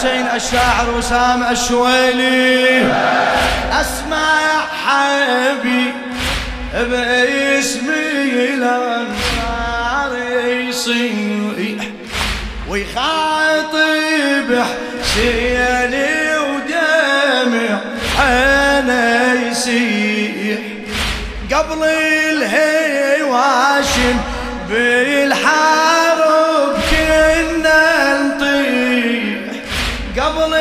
الحسين الشاعر وسام الشويلي. أسمع حبي باسمي الانصار يصيح. ويخاطب حسيني ودمع أنا يسيح قبل الهواشم بالحرب قبل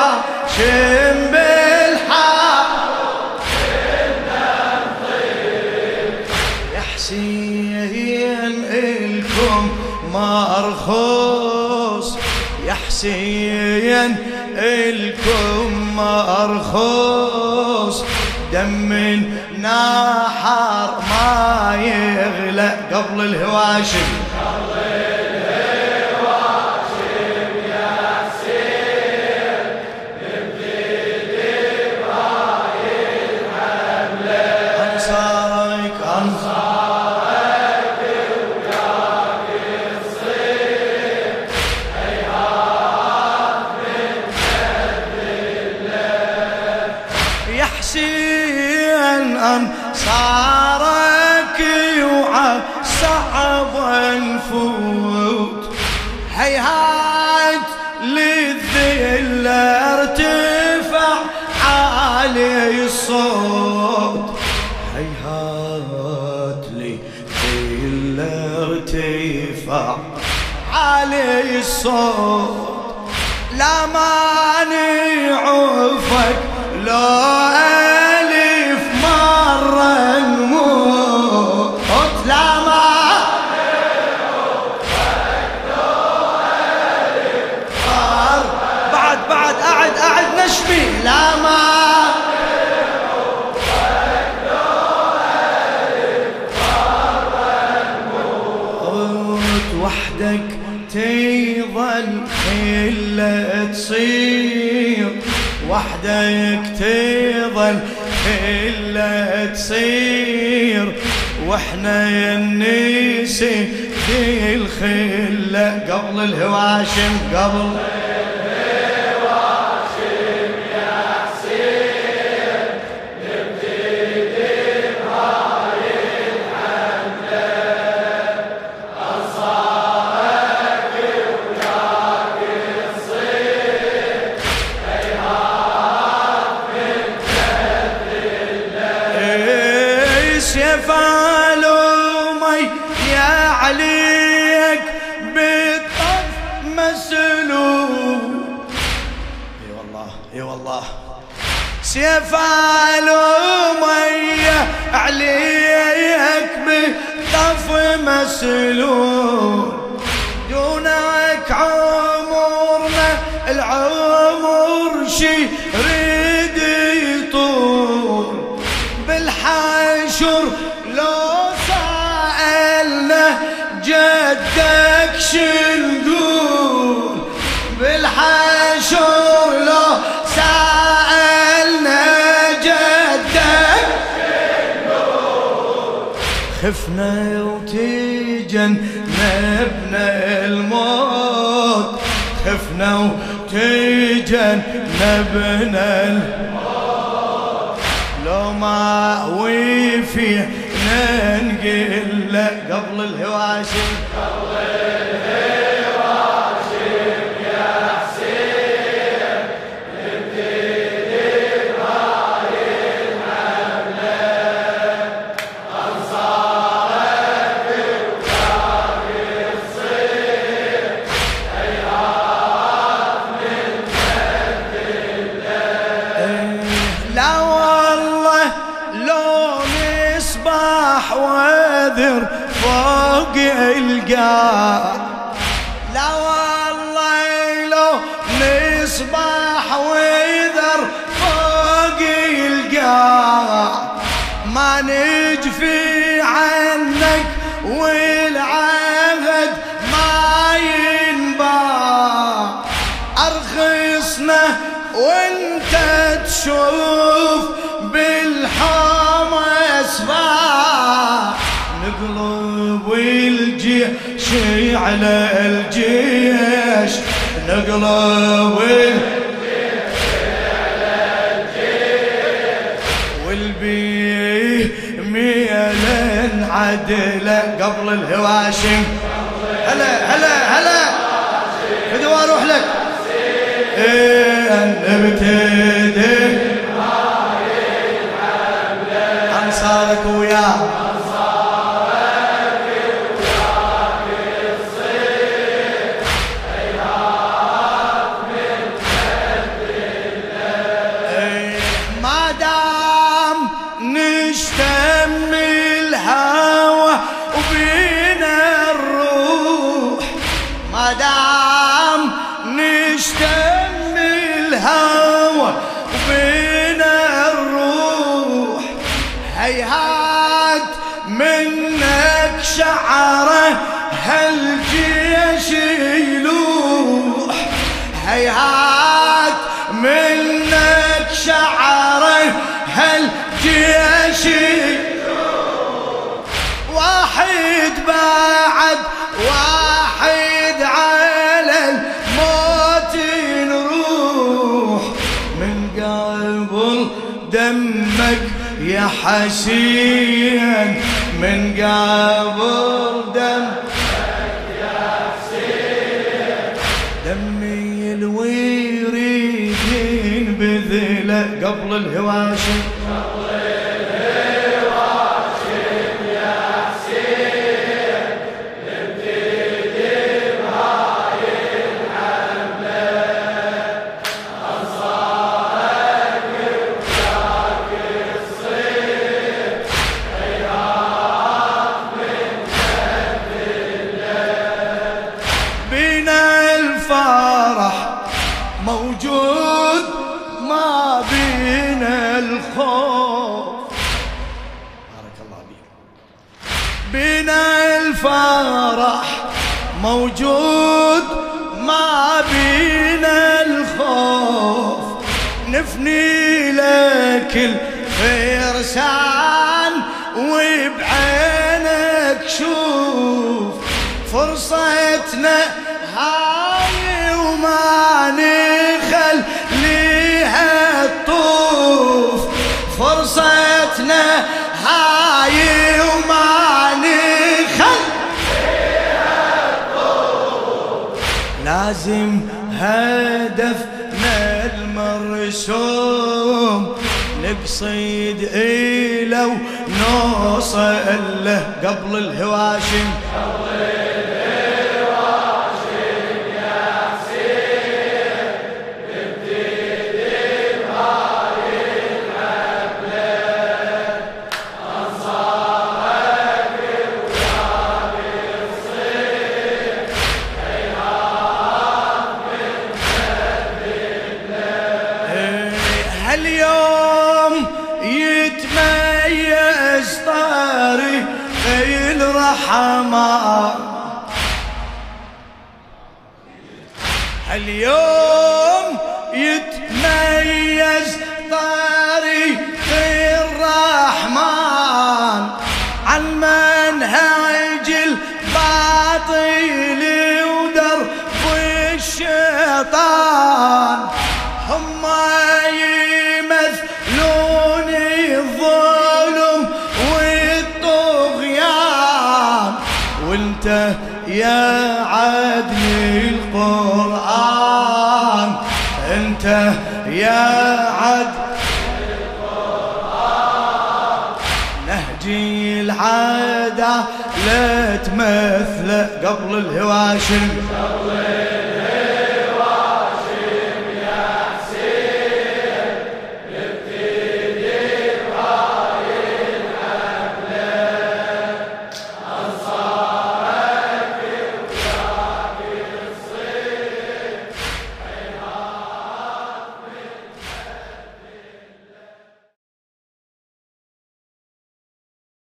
الهواشم بالحرب كنا نطيح يا حسين إلكم مرخوص يا حسين إلكم مرخوص دم ناحر ما يغلى قبل الهواشم صعب نفوت هيهات للذل ارتفع عالي الصوت. هيهات للذل ارتفع عالي الصوت. لا مانع عفك لو تصير وإحنا النسي في الخلة قبل الهواشم قبل. إي والله. سيف مي عليك بالطف مسلوب دونك عمرنا العمر شي خفنا وتجنبنا الموت. خفنا وتجنبنا الموت. لو ما وفي ننقل قبل الهواشم. لا القاع لا والله لو مصباح وذر فوق القاع ما نجفي نقلب الجيش على الجيش. نقلب والبي ميلا عدله قبل الهواشم. هلا هلا هلا. شعرة هالجيش يلوح. هيهات يا حسين من قبل دم. دمي الويريدين بذله قبل الهواشم. الفرح موجود ما بينا الخوف. نفني لك الفرسان وبعينك شوف فرصتنا هاي وما نخليها هدفنا المرسوم نقصد إلى ونوصل له قبل الهواشم. الرحمن اليوم يتميز طريق الرحمن عن منهج الباطل ودرب الشيطان. انت يا القرآن نهجي العادة لا تمثل قبل الهواشم